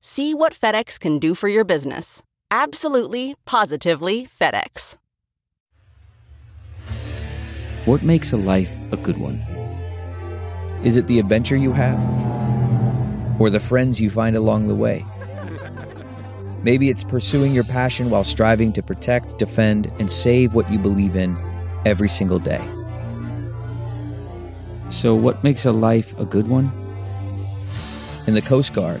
See what FedEx can do for your business. Absolutely, positively FedEx. What makes a life a good one? Is it the adventure you have? Or the friends you find along the way? Maybe it's pursuing your passion while striving to protect, defend, and save what you believe in every single day. So, what makes a life a good one? In the Coast Guard,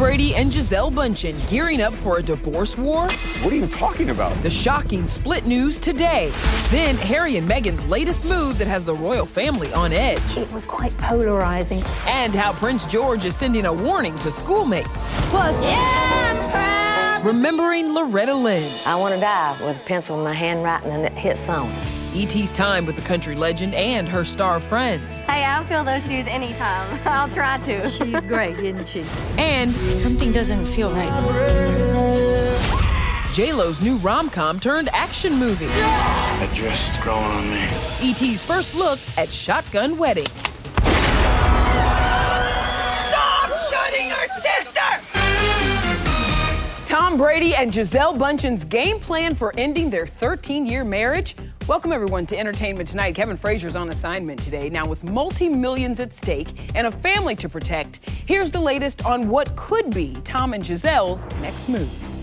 Brady and Gisele Bundchen gearing up for a divorce war? What are you talking about? The shocking split news today. Then Harry and Meghan's latest move that has the royal family on edge. It was quite polarizing. And how Prince George is sending a warning to schoolmates. Plus, Yeah, remembering Loretta Lynn. I want to die with a pencil in my handwriting and it hit song. E.T.'s time with the country legend and her star friends. Hey, I'll fill those shoes anytime. I'll try to. She's great, isn't she? And Something doesn't feel right. J-Lo's new rom-com turned action movie. That dress is growing on me. E.T.'s first look at Shotgun Wedding. Tom Brady and Gisele Bundchen's game plan for ending their 13 year marriage. Welcome, everyone, to Entertainment Tonight. Kevin Frazier's on assignment today. Now, with multi millions at stake and a family to protect, here's the latest on what could be Tom and Gisele's next moves.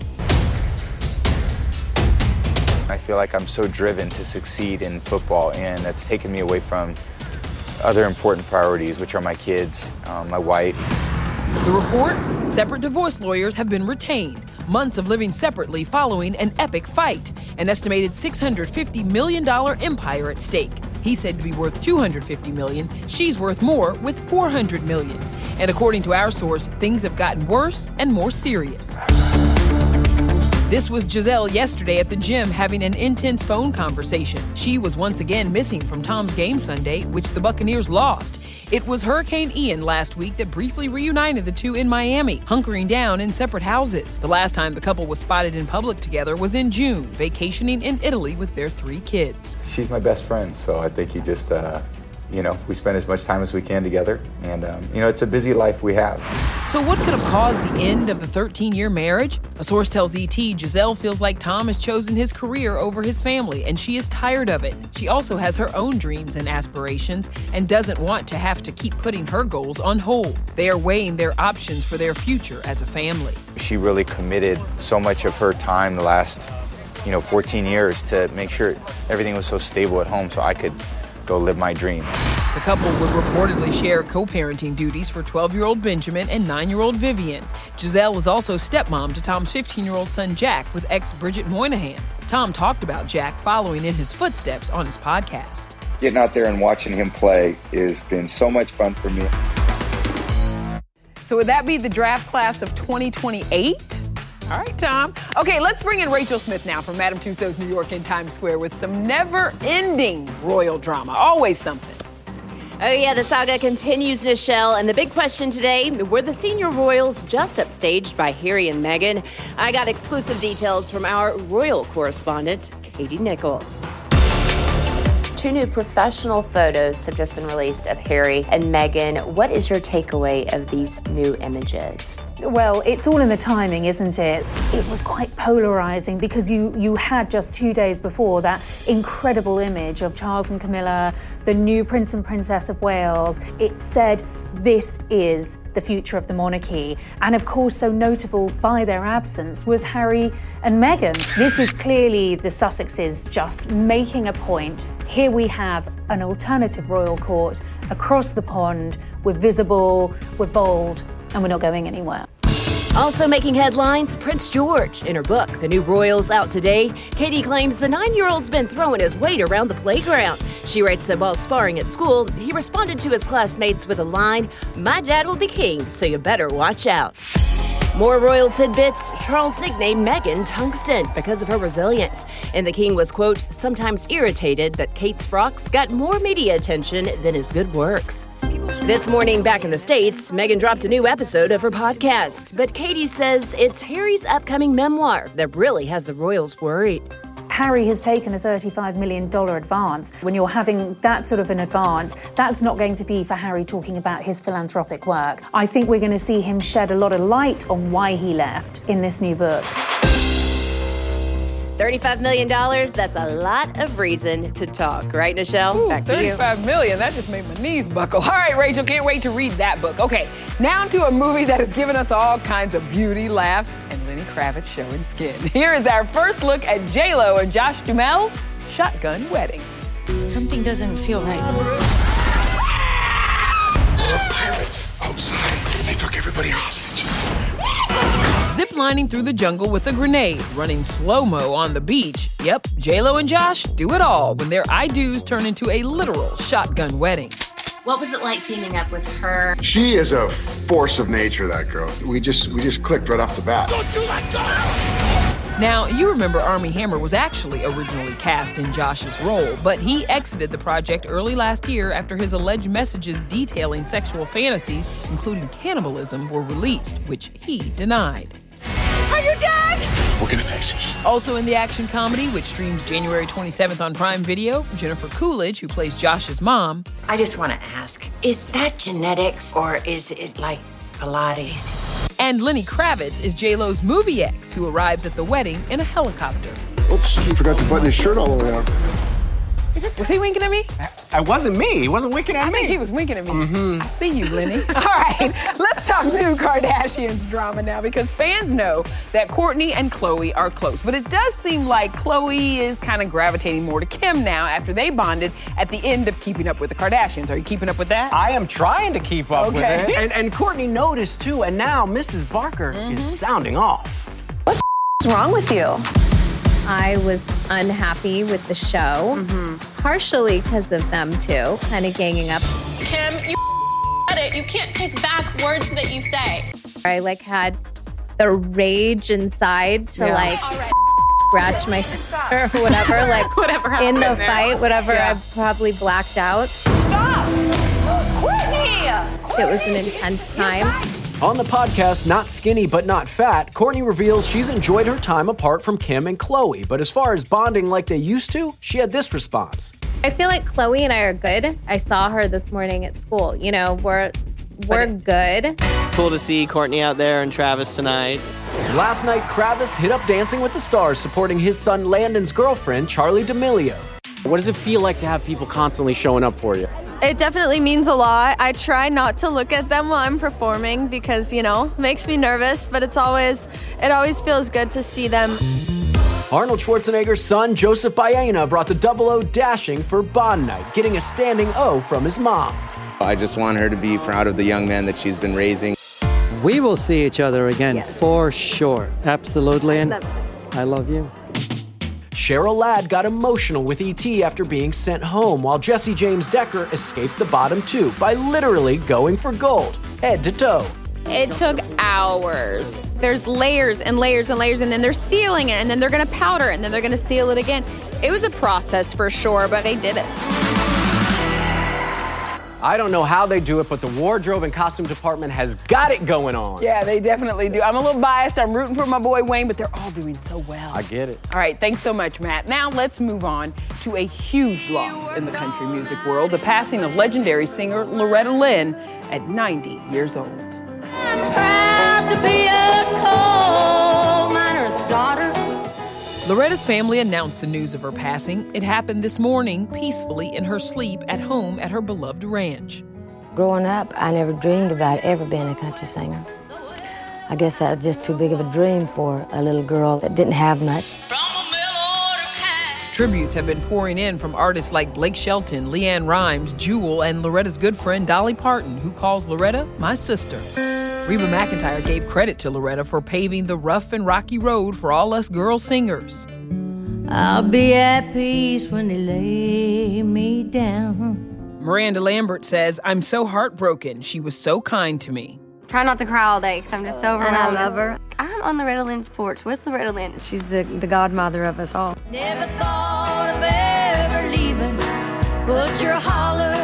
I feel like I'm so driven to succeed in football, and that's taken me away from other important priorities, which are my kids, um, my wife. The report separate divorce lawyers have been retained. Months of living separately following an epic fight. An estimated $650 million empire at stake. He's said to be worth 250 million. She's worth more with 400 million. And according to our source, things have gotten worse and more serious. This was Gisele yesterday at the gym having an intense phone conversation. She was once again missing from Tom's game Sunday, which the Buccaneers lost. It was Hurricane Ian last week that briefly reunited the two in Miami, hunkering down in separate houses. The last time the couple was spotted in public together was in June, vacationing in Italy with their three kids. She's my best friend, so I think you just, uh, you know, we spend as much time as we can together, and um, you know, it's a busy life we have. So, what could have caused the end of the 13 year marriage? A source tells ET Gisele feels like Tom has chosen his career over his family, and she is tired of it. She also has her own dreams and aspirations and doesn't want to have to keep putting her goals on hold. They are weighing their options for their future as a family. She really committed so much of her time the last, you know, 14 years to make sure everything was so stable at home, so I could go live my dream. The couple would reportedly share co parenting duties for 12 year old Benjamin and 9 year old Vivian. Gisele is also stepmom to Tom's 15 year old son Jack with ex Bridget Moynahan. Tom talked about Jack following in his footsteps on his podcast. Getting out there and watching him play has been so much fun for me. So, would that be the draft class of 2028? All right, Tom. Okay, let's bring in Rachel Smith now from Madame Tussauds New York in Times Square with some never ending royal drama. Always something. Oh, yeah, the saga continues, Nischelle. And the big question today were the senior royals just upstaged by Harry and Meghan? I got exclusive details from our royal correspondent, Katie Nichol. Two new professional photos have just been released of Harry and Meghan. What is your takeaway of these new images? Well, it's all in the timing, isn't it? It was quite polarizing because you you had just 2 days before that incredible image of Charles and Camilla, the new prince and princess of Wales. It said this is the future of the monarchy. And of course, so notable by their absence was Harry and Meghan. This is clearly the Sussexes just making a point. Here we have an alternative royal court across the pond. We're visible, we're bold, and we're not going anywhere. Also making headlines, Prince George. In her book, The New Royals, out today, Katie claims the nine year old's been throwing his weight around the playground. She writes that while sparring at school, he responded to his classmates with a line My dad will be king, so you better watch out. More royal tidbits. Charles nicknamed Meghan Tungsten because of her resilience. And the king was, quote, sometimes irritated that Kate's frocks got more media attention than his good works. This morning, back in the States, Meghan dropped a new episode of her podcast. But Katie says it's Harry's upcoming memoir that really has the royals worried. Harry has taken a $35 million advance. When you're having that sort of an advance, that's not going to be for Harry talking about his philanthropic work. I think we're going to see him shed a lot of light on why he left in this new book. $35 million, that's a lot of reason to talk, right, Nischelle? Ooh, Back to you. 35 million. That just made my knees buckle. All right, Rachel, can't wait to read that book. Okay, now to a movie that has given us all kinds of beauty, laughs, and Lenny Kravitz showing skin. Here is our first look at J-Lo and Josh Duhamel's Shotgun Wedding. Something doesn't feel right. There are pirates outside, and they took everybody hostage. Ziplining through the jungle with a grenade, running slow mo on the beach. Yep, J-Lo and Josh do it all when their I do's turn into a literal shotgun wedding. What was it like teaming up with her? She is a force of nature, that girl. We just we just clicked right off the bat. Now, you remember Armie Hammer was actually originally cast in Josh's role, but he exited the project early last year after his alleged messages detailing sexual fantasies, including cannibalism, were released, which he denied. Are you done? We're gonna fix this. Also in the action comedy, which streams January 27th on Prime Video, Jennifer Coolidge, who plays Josh's mom, I just want to ask is that genetics or is it like Pilates? And Lenny Kravitz is J-Lo's movie ex, who arrives at the wedding in a helicopter. Oops, he forgot to button his shirt all the way up. Was he winking at me? It wasn't me. He wasn't winking at I me. think he was winking at me. Mm-hmm. I see you, Lenny. All right, let's talk new Kardashians drama now because fans know that Kourtney and Khloé are close. But it does seem like Khloé is kind of gravitating more to Kim now after they bonded at the end of Keeping Up with the Kardashians. Are you keeping up with that? I am trying to keep up with Okay. it. And, and Kourtney noticed too, and now Mrs. Barker is sounding off. What's wrong with you? I was unhappy with the show, mm-hmm. partially because of them too, kind of ganging up. Kim, you said it. You can't take back words that you say. I like had the rage inside to Yeah. like scratch my sister or whatever, like Whatever in the happened there. fight, whatever. Yeah. I probably blacked out. Stop! Kourtney! It was an intense time. On the podcast, Not Skinny But Not Fat, Kourtney reveals she's enjoyed her time apart from Kim and Khloé, but as far as bonding like they used to, she had this response. I feel like Khloé and I are good. I saw her this morning at school. You know, we're we're good. Cool to see Kourtney out there and Travis tonight. Last night, Travis hit up Dancing with the Stars supporting his son Landon's girlfriend, Charli D'Amelio. What does it feel like to have people constantly showing up for you? It definitely means a lot. I try not to look at them while I'm performing because, you know, makes me nervous, but it's always it always feels good to see them. Arnold Schwarzenegger's son, Joseph Baena, brought the double O dashing for Bond Night, getting a standing O from his mom. I just want her to be proud of the young man that she's been raising. We will see each other again for sure. Absolutely. And I love you. Cheryl Ladd got emotional with E.T. after being sent home, while Jessie James Decker escaped the bottom two by literally going for gold, head to toe. It took hours. There's layers and layers and layers, and then they're sealing it, and then they're gonna powder it, and then they're gonna seal it again. It was a process for sure, but they did it. I don't know how they do it, but the wardrobe and costume department has got it going on. Yeah, they definitely do. I'm a little biased. I'm rooting for my boy Wayne, but they're all doing so well. I get it. All right, thanks so much, Matt. Now let's move on to a huge loss in the country music world the passing of legendary singer Loretta Lynn at 90 years old. Loretta's family announced the news of her passing. It happened this morning, peacefully in her sleep at home at her beloved ranch. Growing up, I never dreamed about ever being a country singer. I guess that was just too big of a dream for a little girl that didn't have much. Tributes have been pouring in from artists like Blake Shelton, LeAnn Rimes, Jewel, and Loretta's good friend Dolly Parton, who calls Loretta my sister. Reba McEntire gave credit to Loretta for paving the rough and rocky road for all us girl singers. I'll be at peace when they lay me down. Miranda Lambert says, I'm so heartbroken. She was so kind to me. Try not to cry all day because I'm just so overwhelmed. And. I love her. I'm on Loretta Lynn's porch. What's Loretta Lynn? She's the, the godmother of us all. Never thought of ever leaving, Butcher Holler.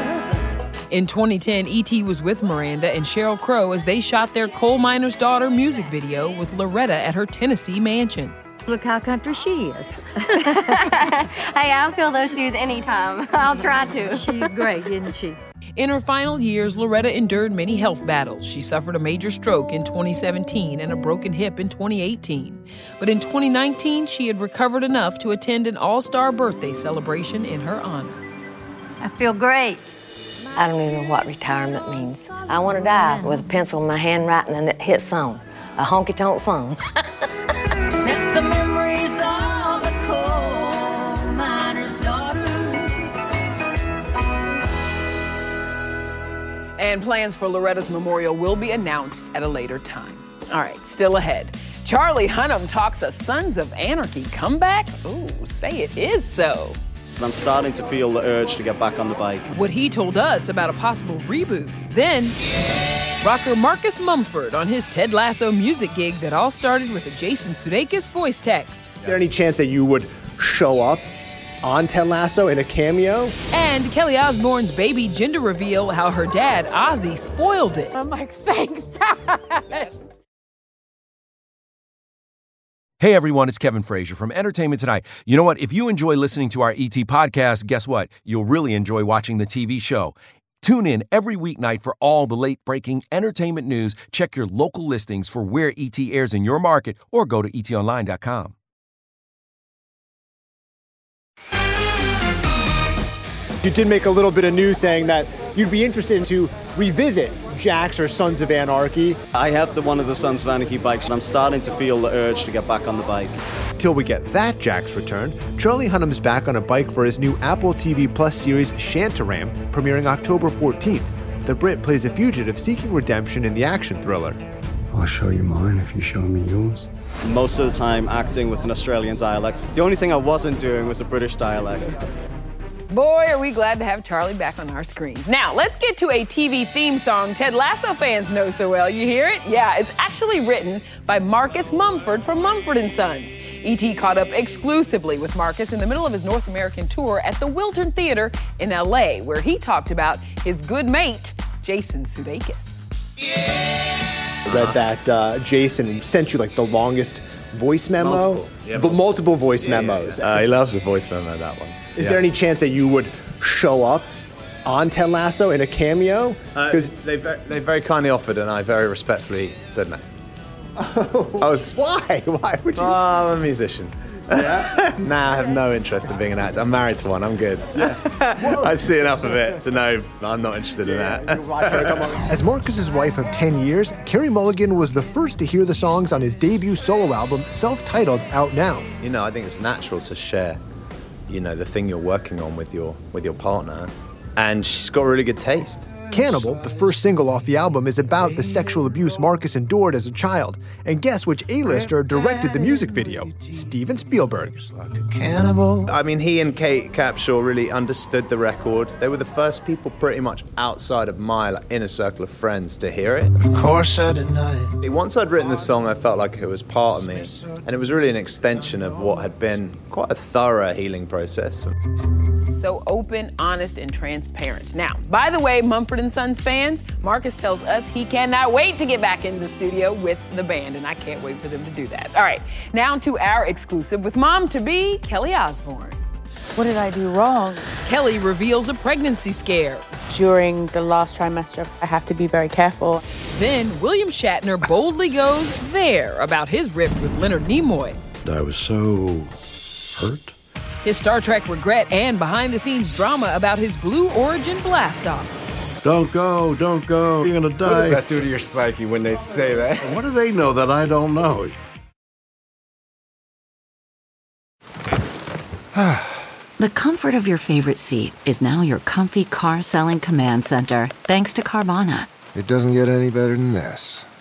In 2010, E.T. was with Miranda and Sheryl Crow as they shot their Coal Miner's Daughter music video with Loretta at her Tennessee mansion. Look how country she is. Hey, I'll fill those shoes anytime. I'll try to. She's great, isn't she? In her final years, Loretta endured many health battles. She suffered a major stroke in 2017 and a broken hip in 2018. But in 2019, she had recovered enough to attend an all star birthday celebration in her honor. I feel great. I don't even know what retirement means. I want to die with a pencil in my hand writing a hit song, a honky tonk song. And plans for Loretta's memorial will be announced at a later time. All right, still ahead. Charlie Hunnam talks a Sons of Anarchy comeback. Ooh, say it is so. I'm starting to feel the urge to get back on the bike. What he told us about a possible reboot. Then, rocker Marcus Mumford on his Ted Lasso music gig that all started with a Jason Sudeikis voice text. Is there any chance that you would show up on Ted Lasso in a cameo? And Kelly Osbourne's baby gender reveal how her dad, Ozzy, spoiled it. I'm like, thanks. Hey everyone, it's Kevin Frazier from Entertainment Tonight. You know what? If you enjoy listening to our ET podcast, guess what? You'll really enjoy watching the TV show. Tune in every weeknight for all the late breaking entertainment news. Check your local listings for where ET airs in your market or go to etonline.com. You did make a little bit of news saying that you'd be interested to revisit Jax or Sons of Anarchy. I have the one of the Sons of Anarchy bikes, and I'm starting to feel the urge to get back on the bike. Till we get that Jax return, Charlie Hunnam's back on a bike for his new Apple TV Plus series Shantaram, premiering October 14th. The Brit plays a fugitive seeking redemption in the action thriller. I'll show you mine if you show me yours. Most of the time, acting with an Australian dialect. The only thing I wasn't doing was a British dialect. Boy, are we glad to have Charlie back on our screens. Now, let's get to a TV theme song Ted Lasso fans know so well. You hear it? Yeah, it's actually written by Marcus Mumford from Mumford & Sons. E.T. caught up exclusively with Marcus in the middle of his North American tour at the Wiltern Theater in L.A., where he talked about his good mate, Jason Sudeikis. I read that uh, Jason sent you like the longest voice memo, Multiple. Yeah, but multiple voice Yeah, memos. yeah. Uh, he loves the voice memo, that one. Is there any chance that you would show up on Ted Lasso in a cameo? Uh, Because they, they very kindly offered, and I very respectfully said no. I was. Why? Why would you? Oh, I'm a musician. Yeah? nah, I have no interest in being an actor. I'm married to one. I'm good. I see enough of it to know I'm not interested in that. As Marcus's wife of 10 years, Carey Mulligan was the first to hear the songs on his debut solo album, self-titled Out Now. you know, I think it's natural to share, you know, the thing you're working on with your with your partner, and she's got really good taste. Cannibal, the first single off the album, is about the sexual abuse Marcus endured as a child. And guess which A-lister directed the music video? Steven Spielberg. Cannibal. I mean, he and Kate Capshaw really understood the record. They were the first people, pretty much outside of my like, inner circle of friends, to hear it. Of course, I deny it. Once I'd written the song, I felt like it was part of me, and it was really an extension of what had been quite a thorough healing process. So open, honest, and transparent. Now, by the way, Mumford and Sons fans, Marcus tells us he cannot wait to get back in the studio with the band, and I can't wait for them to do that. All right, now to our exclusive with mom to be Kelly Osbourne. What did I do wrong? Kelly reveals a pregnancy scare. During the last trimester, I have to be very careful. Then William Shatner boldly goes there about his rift with Leonard Nimoy. I was so hurt. His Star Trek regret and behind the scenes drama about his Blue Origin blast off. Don't go, don't go. You're gonna die. What does that do to your psyche when they say that? What do they know that I don't know? The comfort of your favorite seat is now your comfy car selling command center, thanks to Carvana. It doesn't get any better than this.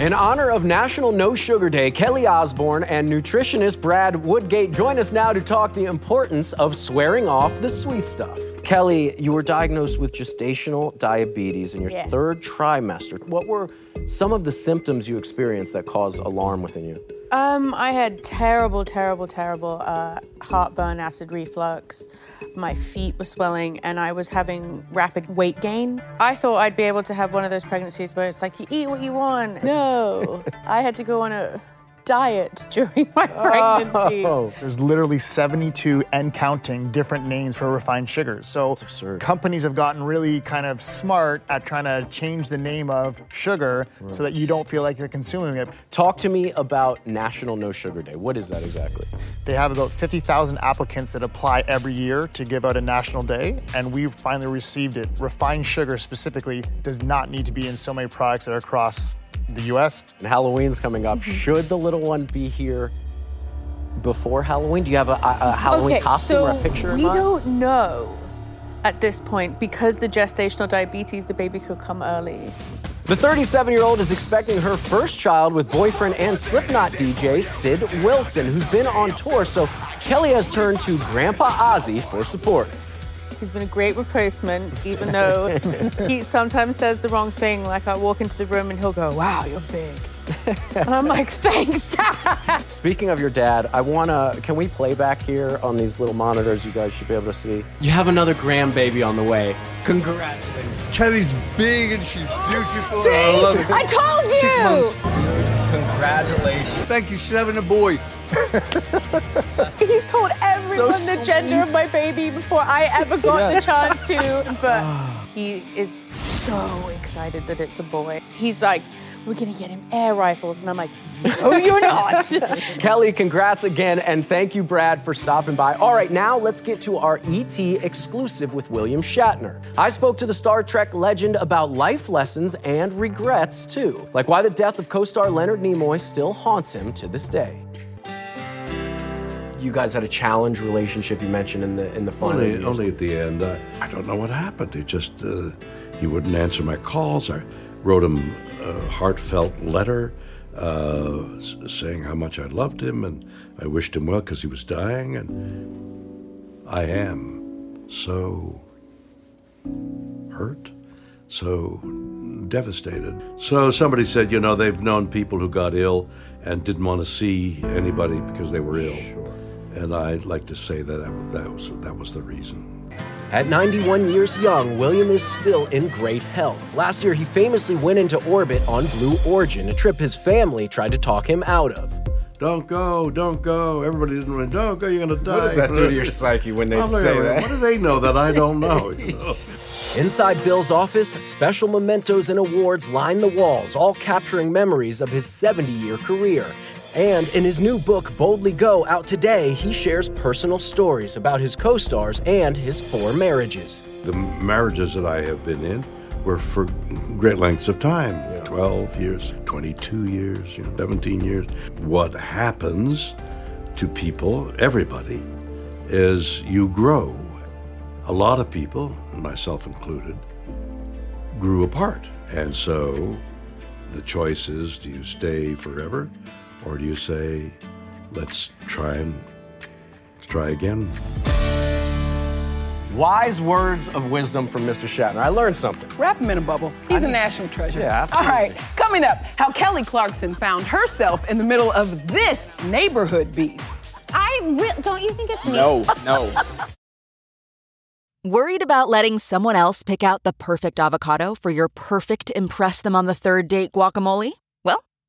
In honor of National No Sugar Day, Kelly Osbourne and nutritionist Brad Woodgate join us now to talk the importance of swearing off the sweet stuff. Kelly, you were diagnosed with gestational diabetes in your Yes. third trimester. What were some of the symptoms you experienced that caused alarm within you? Um, I had terrible, terrible, terrible uh, heartburn, acid reflux. My feet were swelling, and I was having rapid weight gain. I thought I'd be able to have one of those pregnancies where it's like you eat what you want. No, I had to go on a diet during my oh. pregnancy. Oh. There's literally 72 and counting different names for refined sugars. So companies have gotten really kind of smart at trying to change the name of sugar so that you don't feel like you're consuming it. Talk to me about National No Sugar Day. What is that exactly? They have about 50,000 applicants that apply every year to give out a national day, and we finally received it. Refined sugar specifically does not need to be in so many products that are across the US. And Halloween's coming up. Mm-hmm. Should the little one be here before Halloween? Do you have a, a, Halloween okay, costume so or a picture we don't know at this point because the gestational diabetes, the baby could come early. The 37 year old is expecting her first child with boyfriend and Slipknot DJ Sid Wilson, who's been on tour. So Kelly has turned to Grandpa Ozzy for support. He's been a great replacement, even though he sometimes says the wrong thing. Like I walk into the room and he'll go, "Wow, you're big," and I'm like, "Thanks, Dad." Speaking of your dad, I wanna, can we play back here on these little monitors you guys should be able to see? You have another grandbaby on the way. Congratulations. Kelly's big and she's beautiful. See? I love it. I told Six you. Months. Dude, congratulations. Thank you. She's having a boy. He's told everyone So the gender of my baby before I ever got Yeah. the chance to. But he is so excited that it's a boy. He's like, we're gonna get him air rifles. And I'm like, no, you're not. Kelly, congrats again, and thank you, Brad, for stopping by. All right, now let's get to our ET exclusive with William Shatner. I spoke to the Star Trek legend about life lessons and regrets, too, like why the death of co star Leonard Nimoy still haunts him to this day. You guys had a challenge relationship you mentioned in the in the final. Only, only at the end. Uh, I don't know what happened. He just uh, he wouldn't answer my calls. I wrote him a heartfelt letter uh, saying how much I loved him and I wished him well because he was dying, and I am so hurt, so devastated. So somebody said, you know, they've known people who got ill and didn't want to see anybody because they were ill. And I'd like to say that that, that was that was the reason. At 91 years young, William is still in great health. Last year, he famously went into orbit on Blue Origin, a trip his family tried to talk him out of. don't go, don't go. Everybody didn't want don't go, you're gonna die. What does that do to your psyche when they I'm like, say that? What do they know that I don't know? you know? Inside Bill's office, special mementos and awards line the walls, all capturing memories of his 70 year career. And in his new book, Boldly Go, out today, he shares personal stories about his co stars and his four marriages. The marriages that I have been in were for great lengths of time 12 years, 22 years, you know, 17 years. What happens to people, everybody, is you grow. A lot of people, myself included, grew apart. And so the choice is do you stay forever or do you say, let's try and let's try again? Wise words of wisdom from Mr. Shatner. I learned something. Wrap him in a bubble. He's a national treasure. Yeah, All right, coming up, how Kelly Clarkson found herself in the middle of this neighborhood beef. I re- don't you think it's me? No, no. Worried about letting someone else pick out the perfect avocado for your perfect Impress Them on the Third Date guacamole?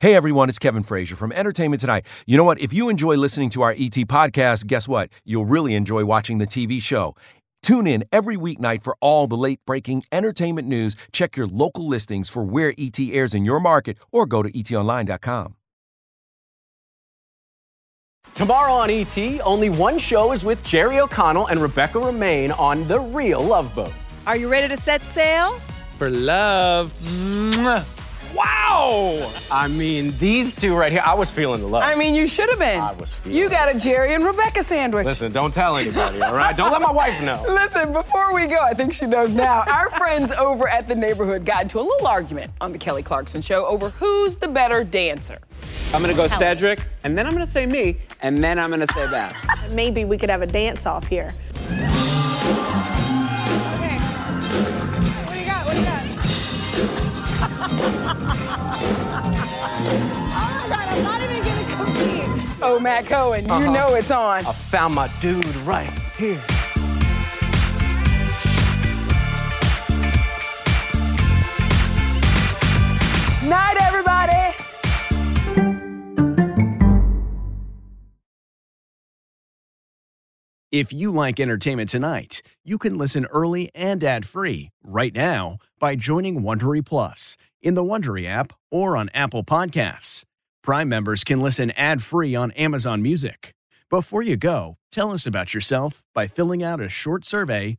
Hey everyone, it's Kevin Frazier from Entertainment Tonight. You know what? If you enjoy listening to our ET podcast, guess what? You'll really enjoy watching the TV show. Tune in every weeknight for all the late breaking entertainment news. Check your local listings for where ET airs in your market or go to etonline.com. Tomorrow on ET, only one show is with Jerry O'Connell and Rebecca Romijn on The Real Love Boat. Are you ready to set sail? For love. Wow! I mean, these two right here, I was feeling the love. I mean, you should have been. I was feeling You got a Jerry and Rebecca sandwich. Listen, don't tell anybody, all right? Don't let my wife know. Listen, before we go, I think she knows now. Our friends over at the neighborhood got into a little argument on the Kelly Clarkson show over who's the better dancer. I'm gonna go Cedric, and then I'm gonna say me, and then I'm gonna say Beth. Maybe we could have a dance off here. Oh, Matt Cohen, you Uh-huh. know it's on. I found my dude right here. Night, everybody. If you like entertainment tonight, you can listen early and ad-free right now by joining Wondery Plus in the Wondery app or on Apple Podcasts. Prime members can listen ad-free on Amazon Music. Before you go, tell us about yourself by filling out a short survey